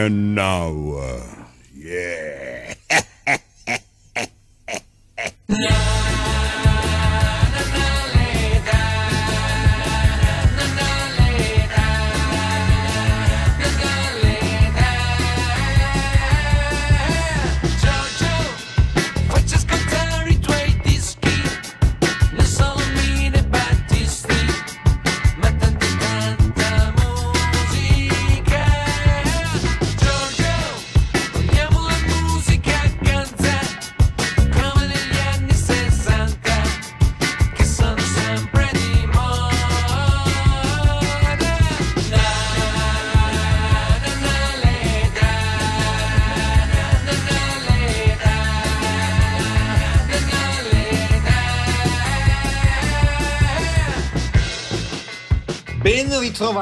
And now.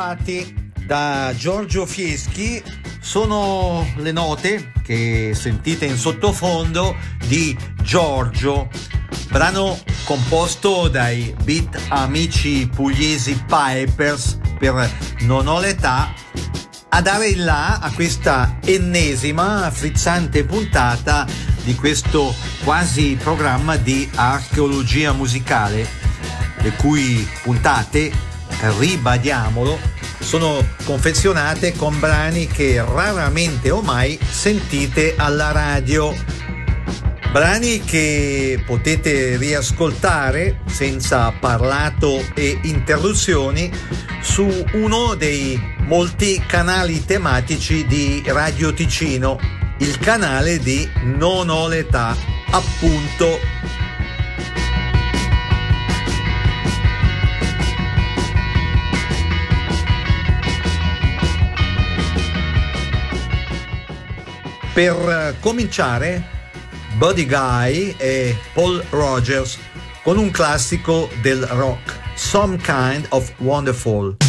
trovati da Giorgio Fieschi sono le note che sentite in sottofondo di Giorgio, brano composto dai beat amici pugliesi Pipers per Non ho l'età, a dare il là a questa ennesima frizzante puntata di questo quasi programma di archeologia musicale, le cui puntate, ribadiamolo, sono confezionate con brani che raramente o mai sentite alla radio. Brani che potete riascoltare senza parlato e interruzioni su uno dei molti canali tematici di Radio Ticino, il canale di Non ho l'età, appunto Per cominciare, Buddy Guy e Paul Rogers con un classico del rock, Some Kind of Wonderful.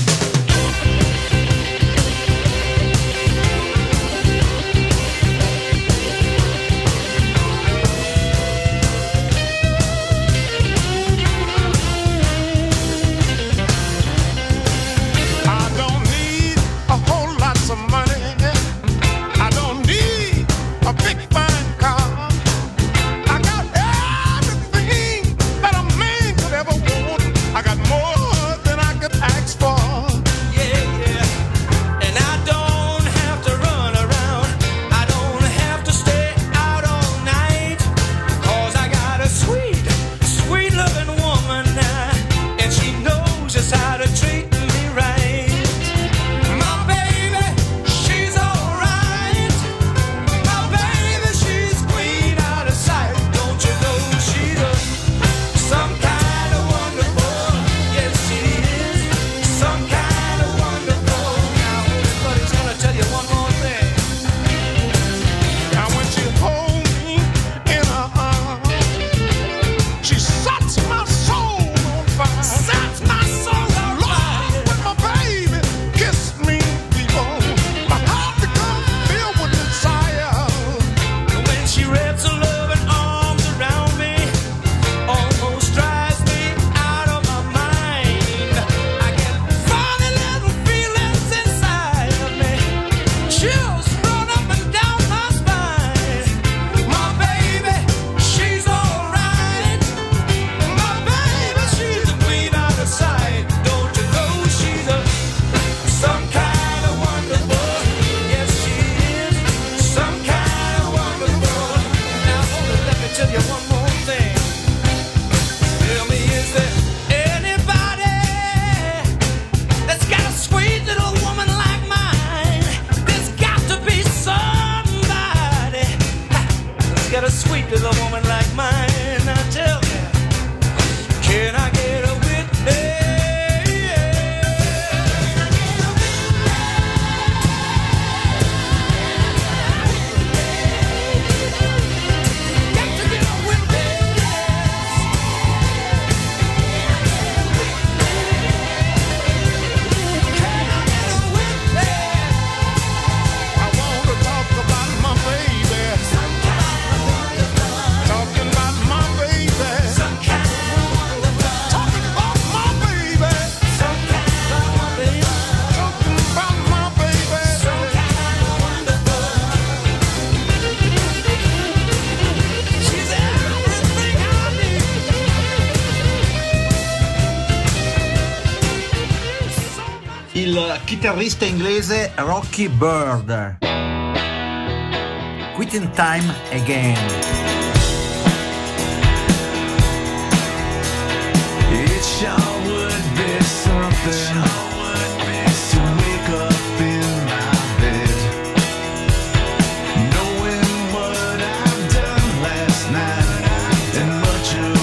chitarrista inglese Rocky Bird. Quitting Time Again. Knowing what I've done last night and much of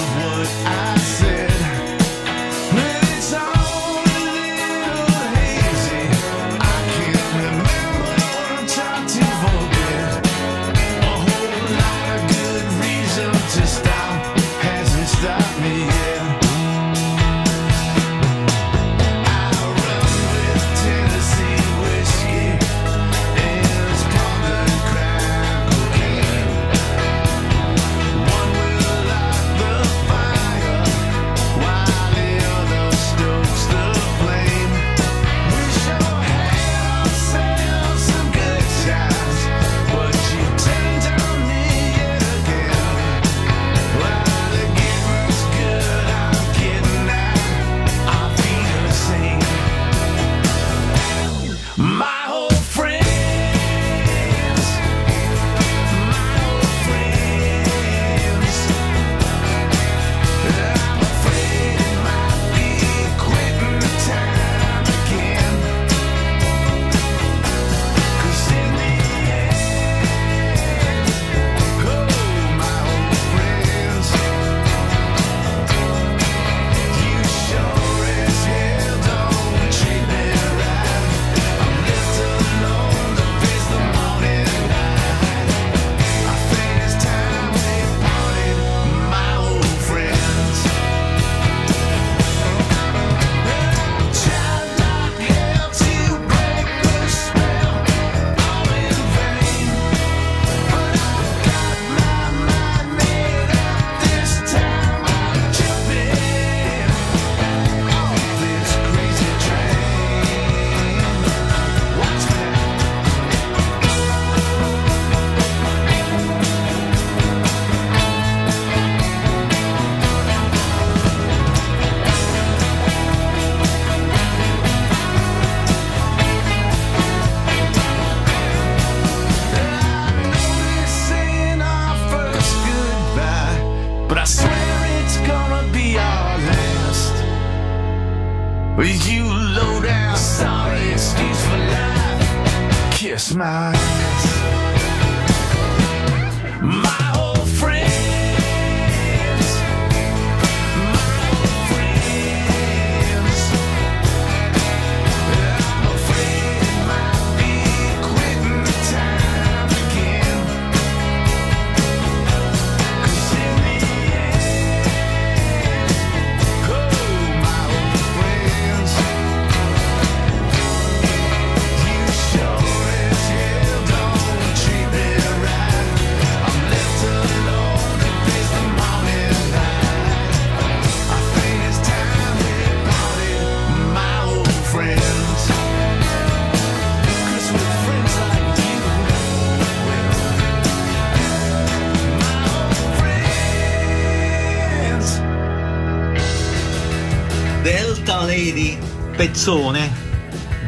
canzone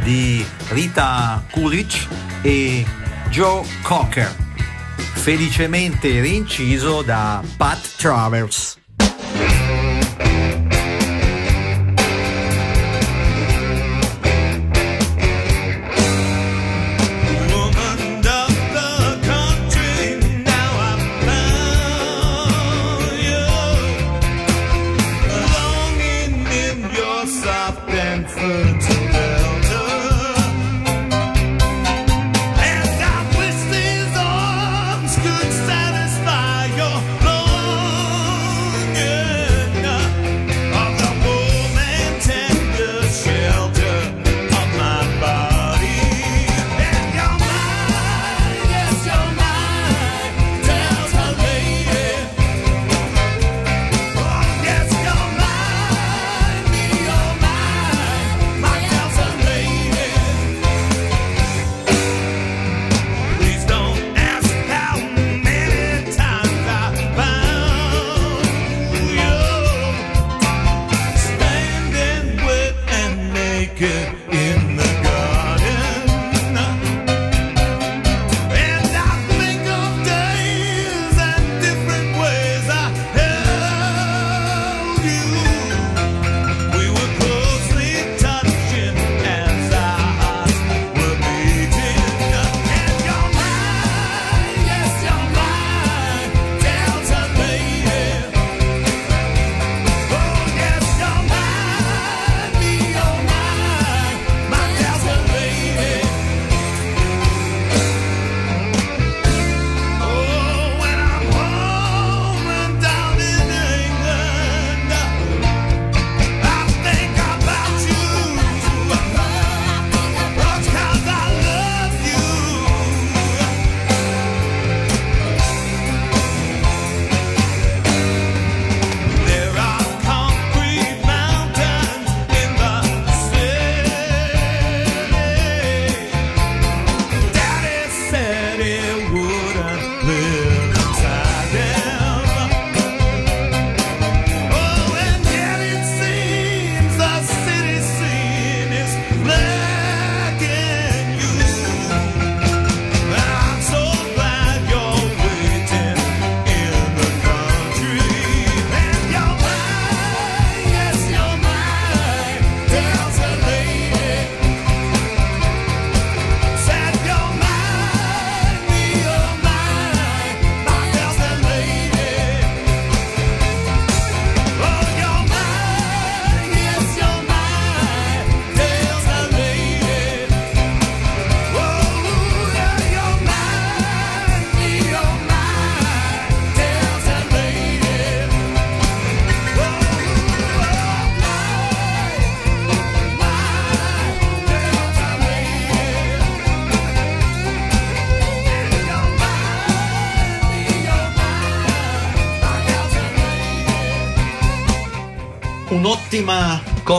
di Rita Kulich e Joe Cocker, felicemente rinciso da Pat Travers. uh,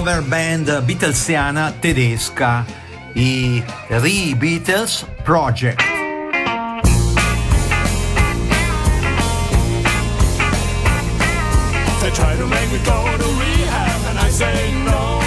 cover band beatlesiana tedesca, i Re-Beatles Project. They try to make me go to rehab and I say no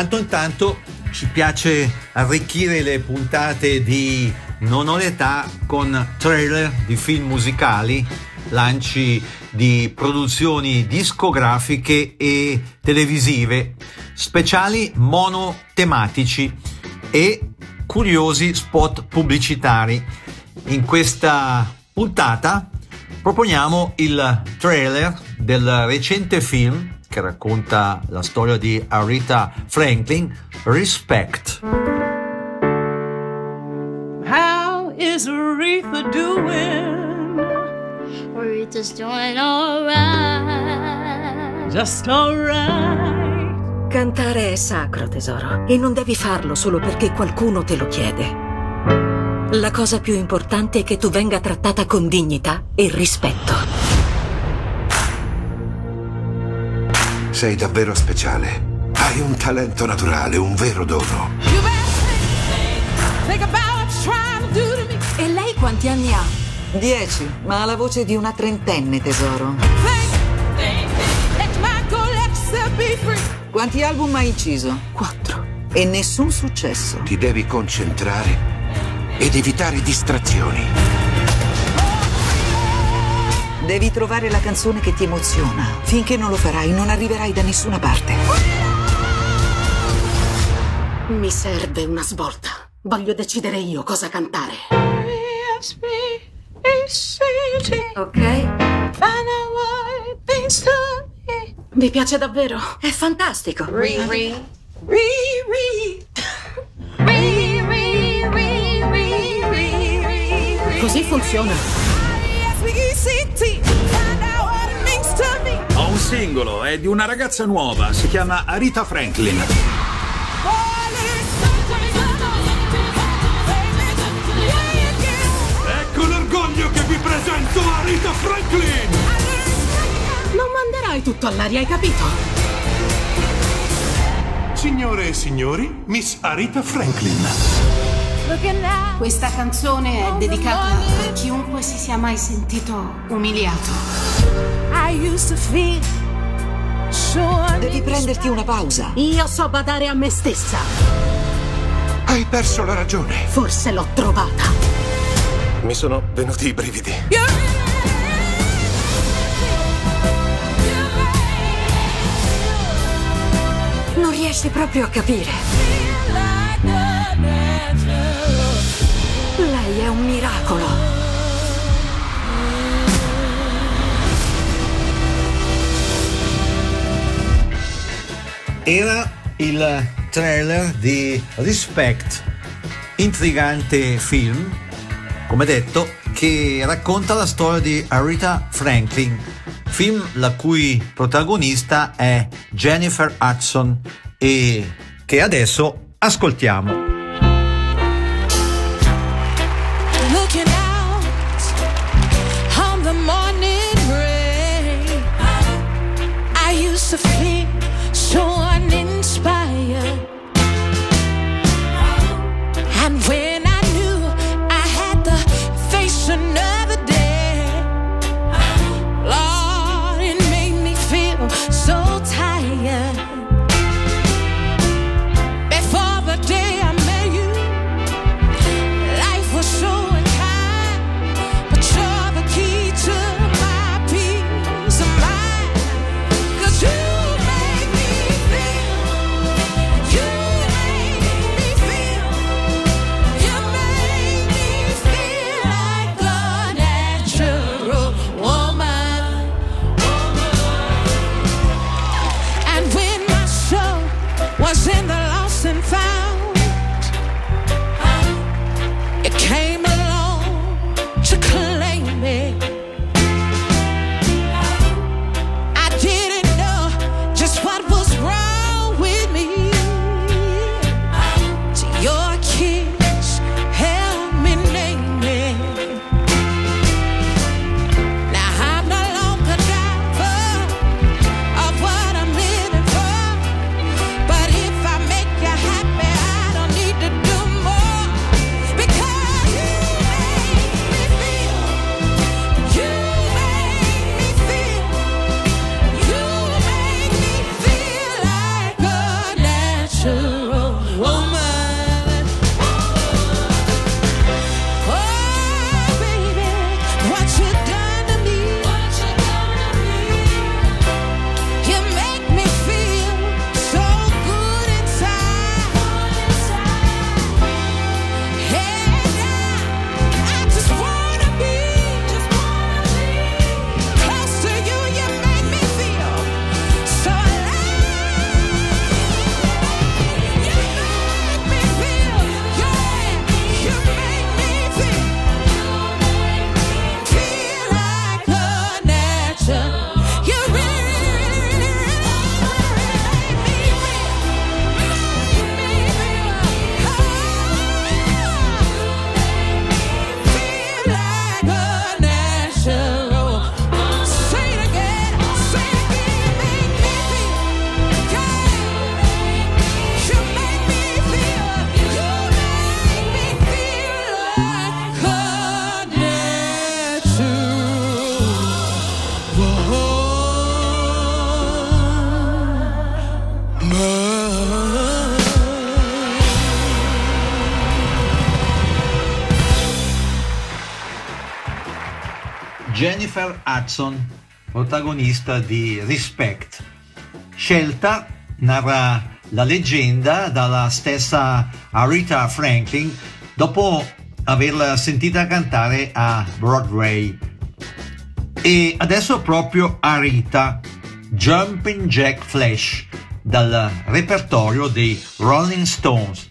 tanto in tanto ci piace arricchire le puntate di Non ho l'età con trailer di film musicali, lanci di produzioni discografiche e televisive, speciali monotematici e curiosi spot pubblicitari. In questa puntata proponiamo il trailer del recente film che racconta la storia di Arita Franklin, Respect. How is Aretha doing? Aretha's doing alright. Just alright. Cantare è sacro, tesoro, e non devi farlo solo perché qualcuno te lo chiede. La cosa più importante è che tu venga trattata con dignità e rispetto. sei davvero speciale. Hai un talento naturale, un vero dono. E lei quanti anni ha? Dieci, ma ha la voce di una trentenne, tesoro. Quanti album hai inciso? Quattro. E nessun successo. Ti devi concentrare ed evitare distrazioni. Devi trovare la canzone che ti emoziona. Finché non lo farai, non arriverai da nessuna parte. Mi serve una svolta. Voglio decidere io cosa cantare. Ok. Vi piace davvero? È fantastico. Così funziona. Ho un singolo, è di una ragazza nuova, si chiama Arita Franklin. Ecco l'orgoglio che vi presento, Arita Franklin! Non manderai tutto all'aria, hai capito? Signore e signori, Miss Arita Franklin. Questa canzone è dedicata a chiunque si sia mai sentito umiliato. Devi prenderti una pausa. Io so badare a me stessa. Hai perso la ragione. Forse l'ho trovata. Mi sono venuti i brividi. Non riesci proprio a capire. Lei è un miracolo. Era il trailer di Respect, intrigante film, come detto, che racconta la storia di Aretha Franklin, film la cui protagonista è Jennifer Hudson e che adesso ascoltiamo. Hudson, protagonista di Respect. Scelta narra la leggenda dalla stessa Aretha Franklin dopo averla sentita cantare a Broadway. E adesso proprio a Rita, Jumping Jack Flash, dal repertorio dei Rolling Stones.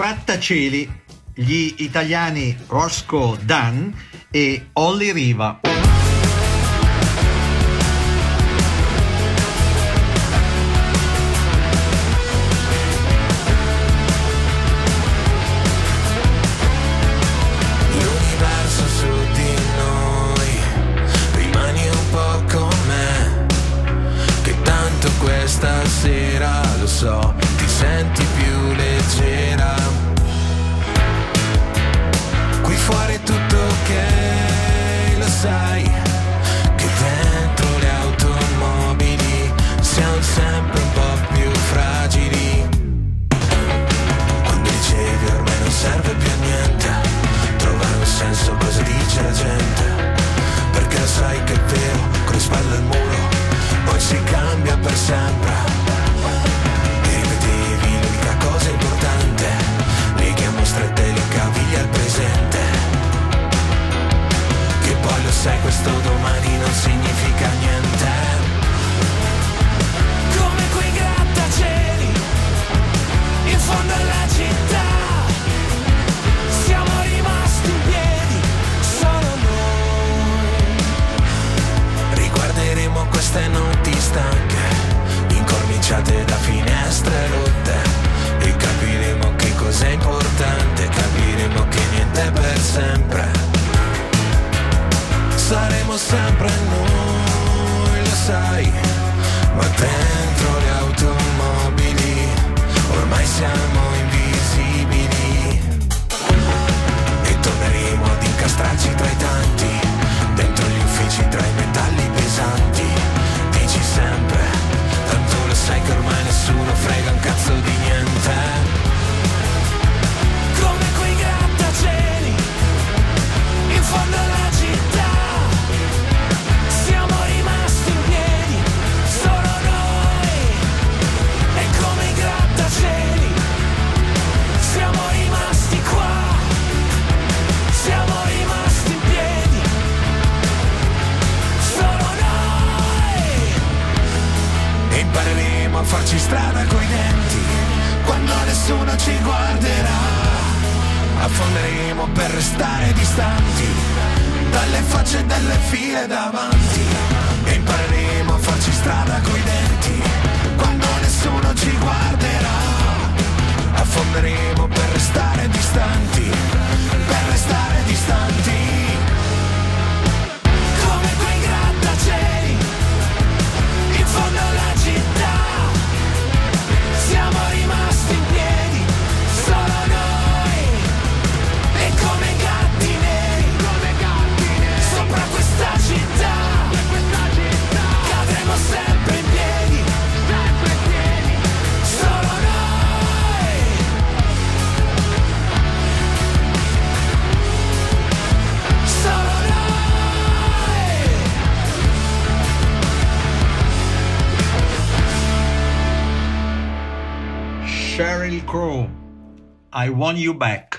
grattacieli gli italiani Roscoe Dan e Olli Riva. questa sera lo so, ti senti fuori tutto ok, lo sai, che dentro le automobili siamo sempre un po' più fragili. Quando dicevi ormai non serve più a niente, trovare un senso cosa dice la gente, perché lo sai che è vero, con le spalle al muro, poi si cambia per sempre. E ripetevi l'unica cosa importante, leghiamo strette lo sai questo domani non significa niente. Come quei grattacieli in fondo alla città. Siamo rimasti in piedi, solo noi. Riguarderemo queste notti stanche, incorniciate da finestre rotte. E capiremo che cos'è importante, capiremo che niente è per sempre. Saremo sempre noi, I Want You Back.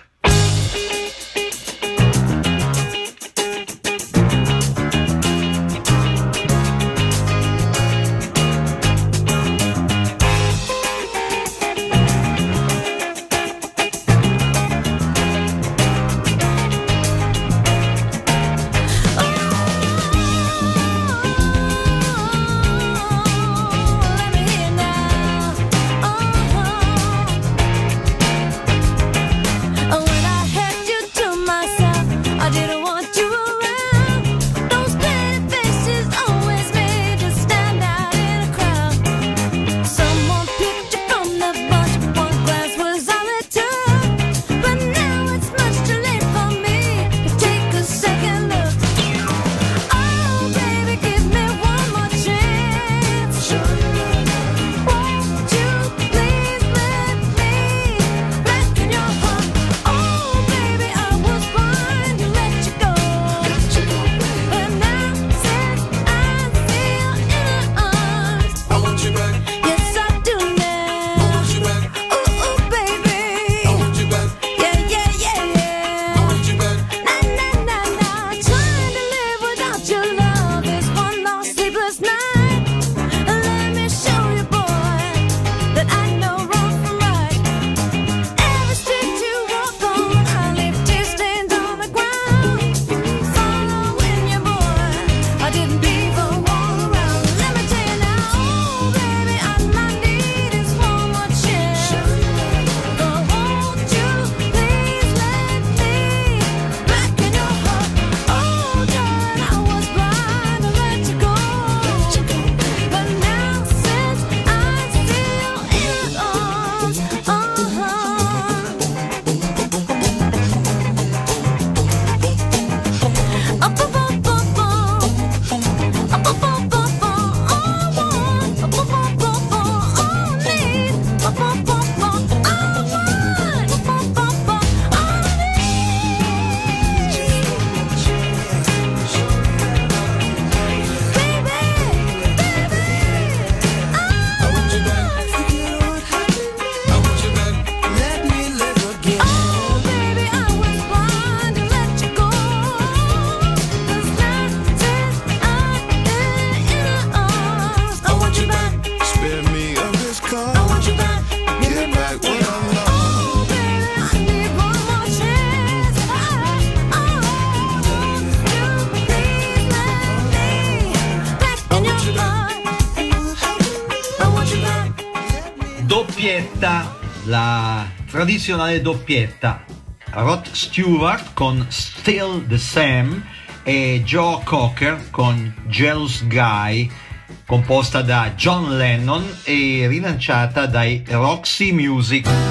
tradizionale doppietta. Rod Stewart con Still the Sam e Joe Cocker con Jealous Guy, composta da John Lennon e rilanciata dai Roxy Music.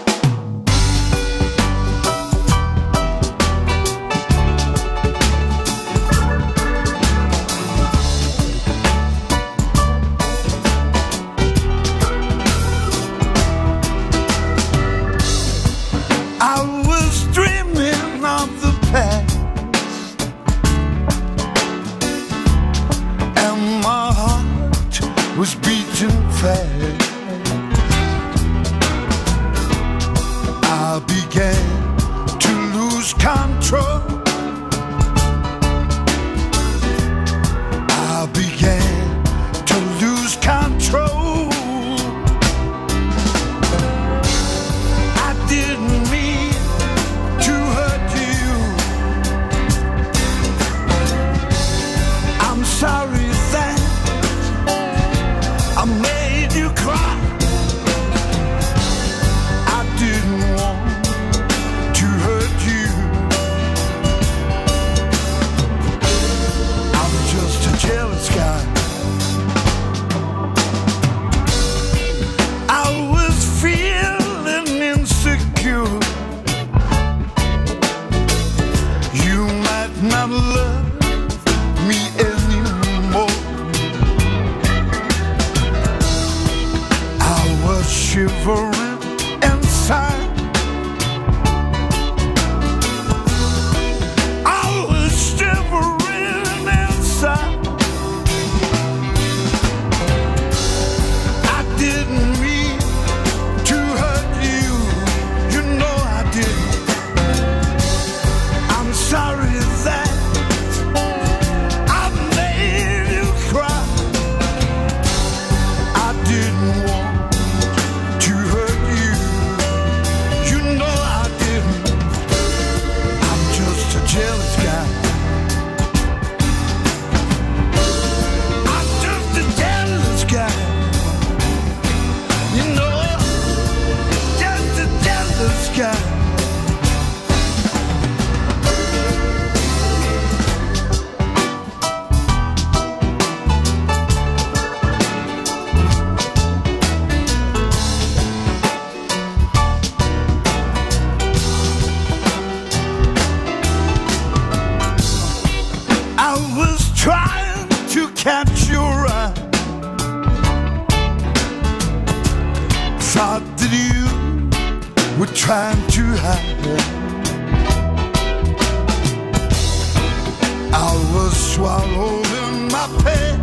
In my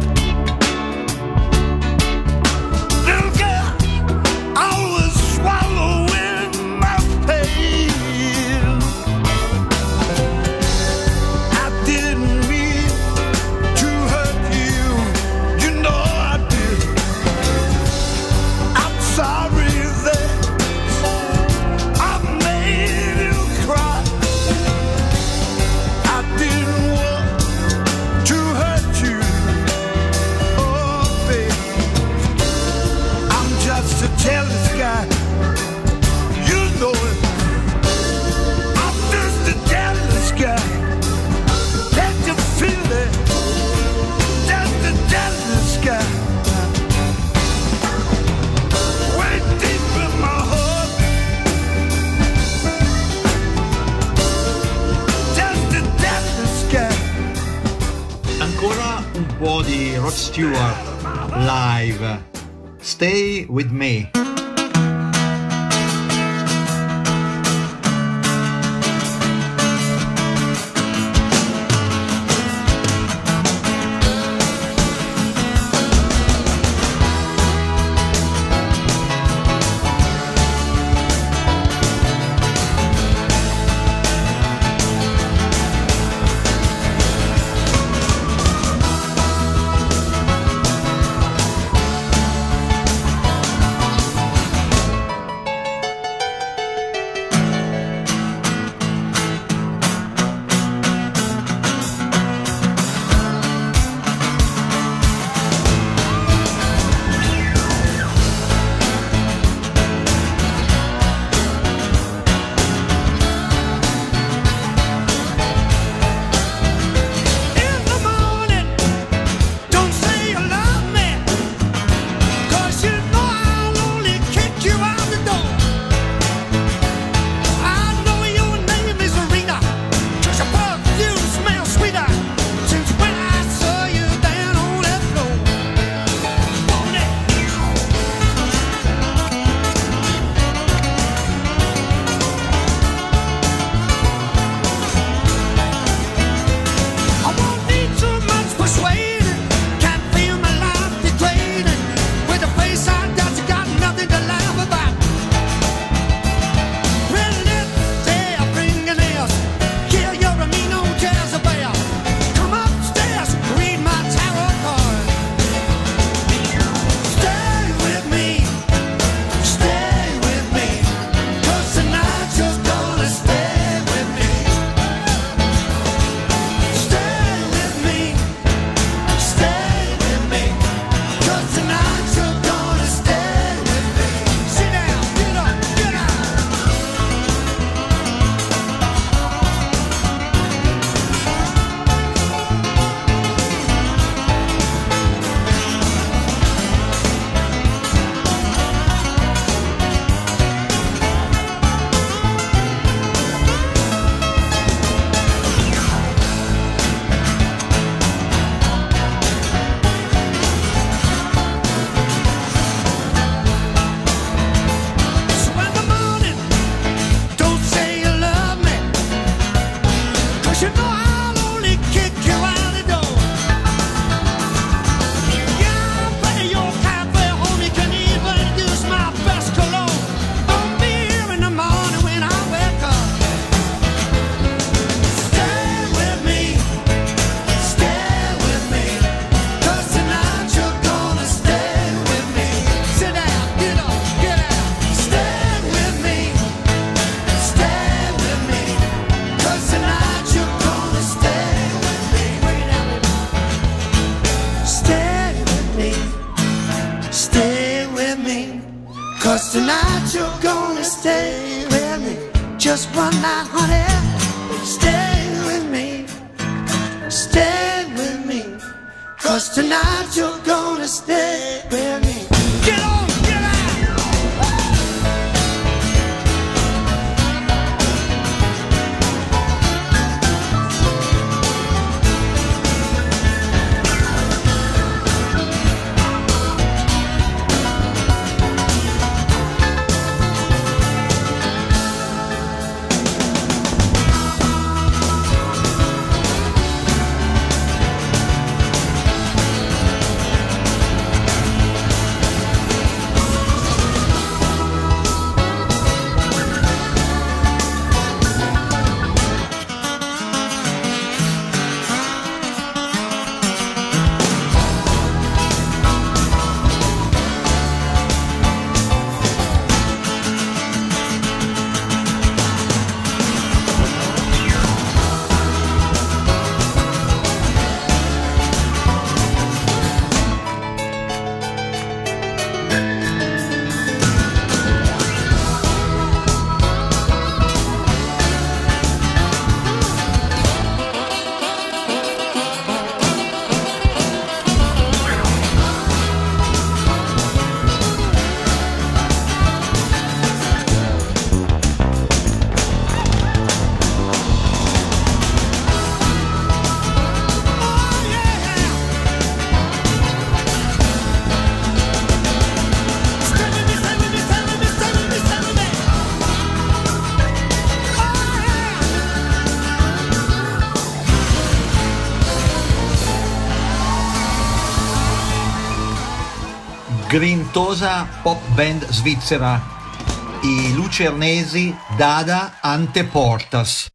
talentuosa pop band svizzera, i lucernesi Dada Ante Portas.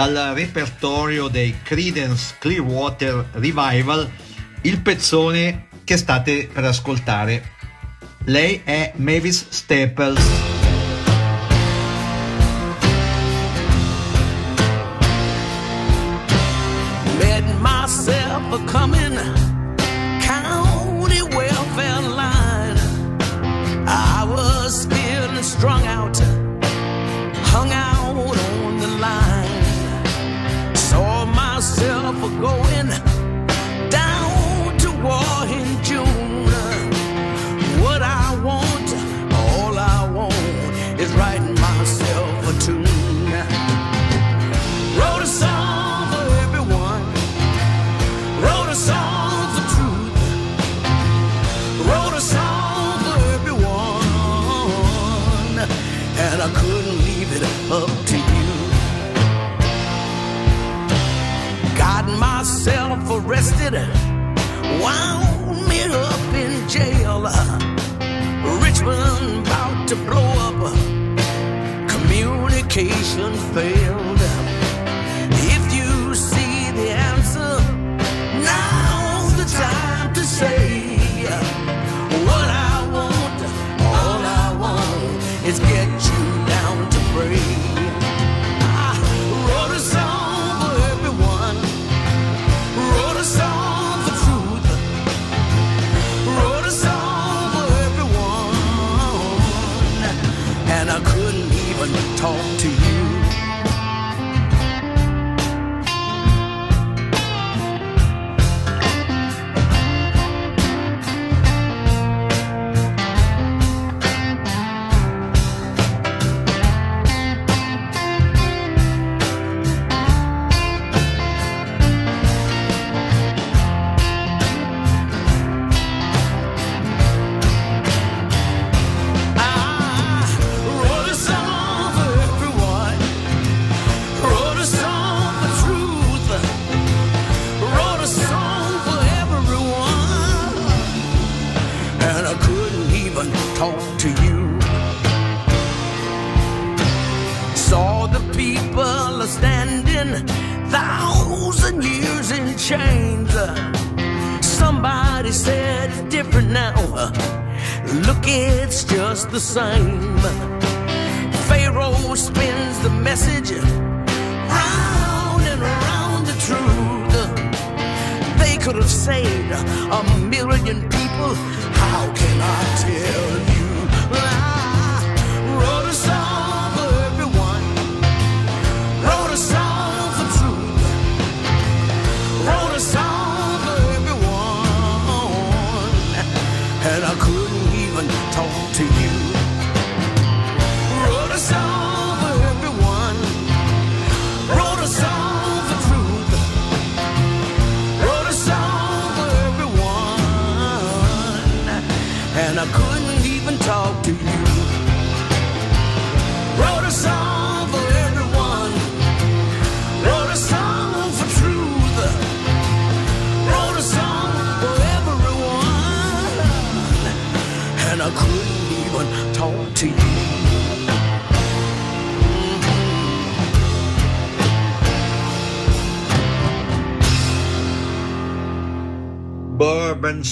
dal repertorio dei Credence Clearwater Revival il pezzone che state per ascoltare. Lei è Mavis Staples. wound me up in jail. Richmond about to blow up. Communication failed.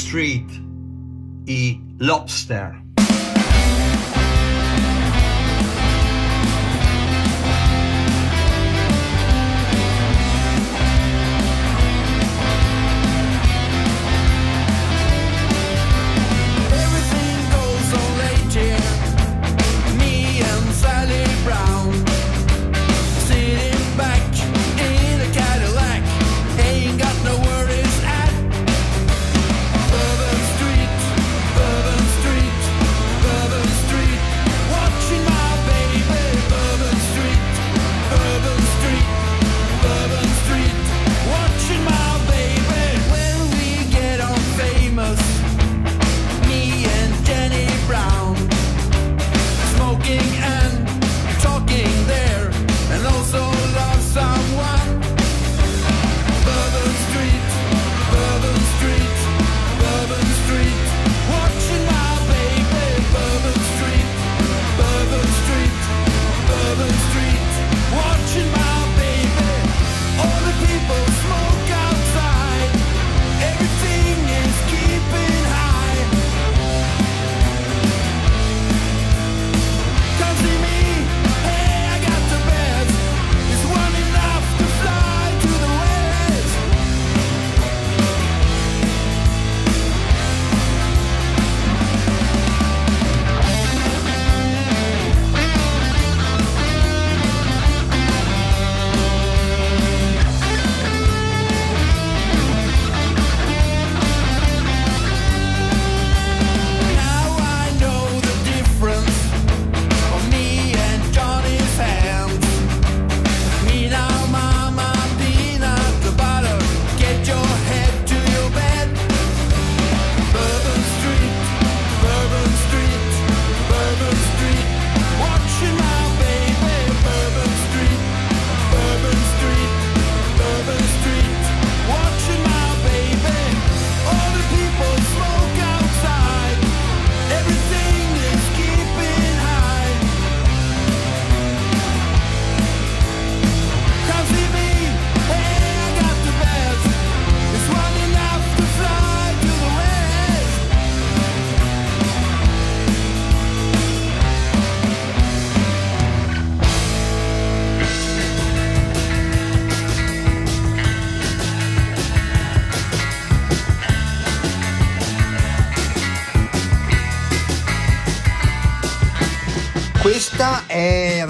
street.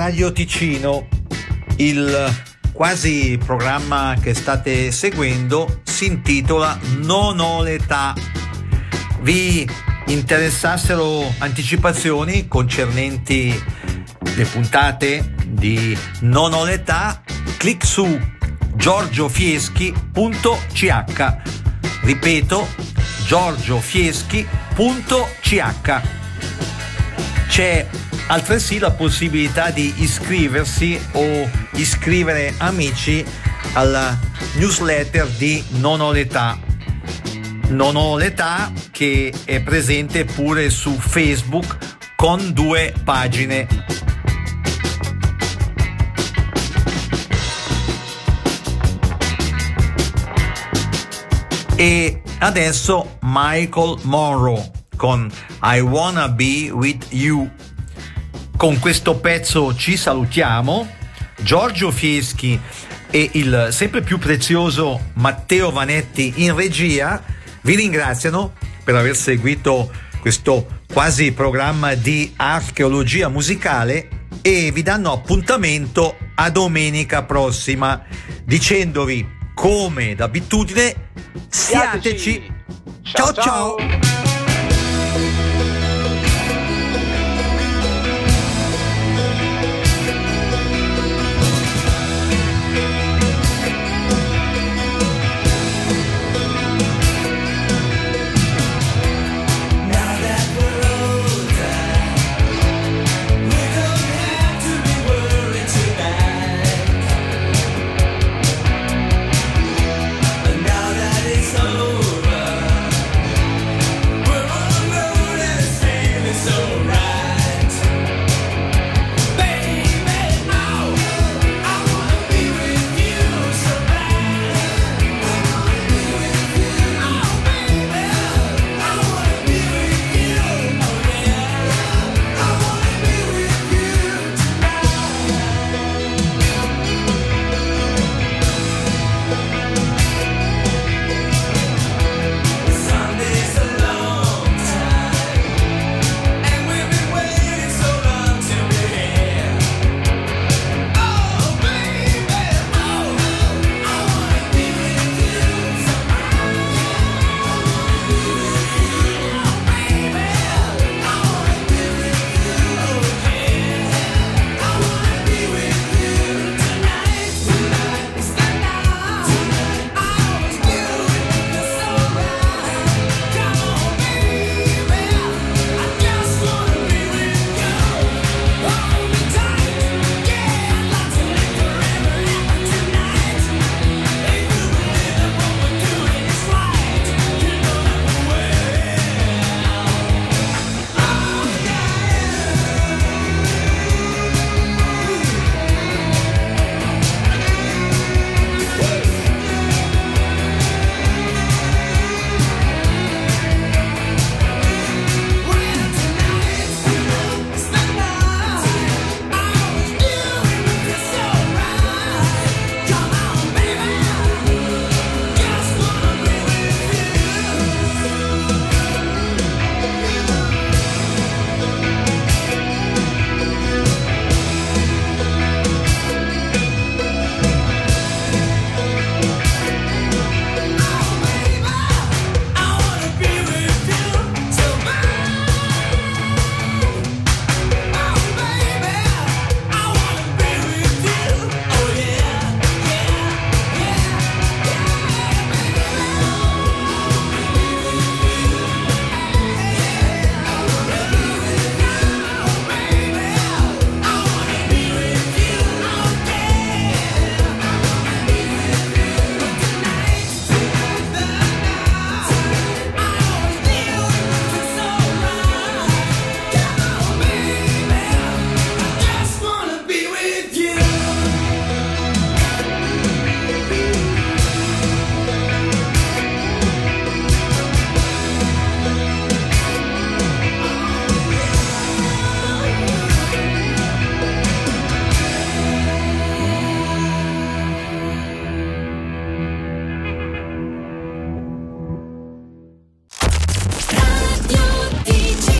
Radio Ticino, il quasi programma che state seguendo si intitola Non ho l'età. Vi interessassero anticipazioni concernenti le puntate di Non ho l'età, clic su giorgiofieschi.ch. Ripeto, giorgiofieschi.ch. C'è altresì la possibilità di iscriversi o iscrivere amici alla newsletter di Non ho l'età. Non ho l'età che è presente pure su Facebook con due pagine. E adesso Michael Monroe con I Wanna Be With You. Con questo pezzo ci salutiamo. Giorgio Fieschi e il sempre più prezioso Matteo Vanetti in regia vi ringraziano per aver seguito questo quasi programma di archeologia musicale e vi danno appuntamento a domenica prossima dicendovi come d'abitudine siateci ciao ciao, ciao.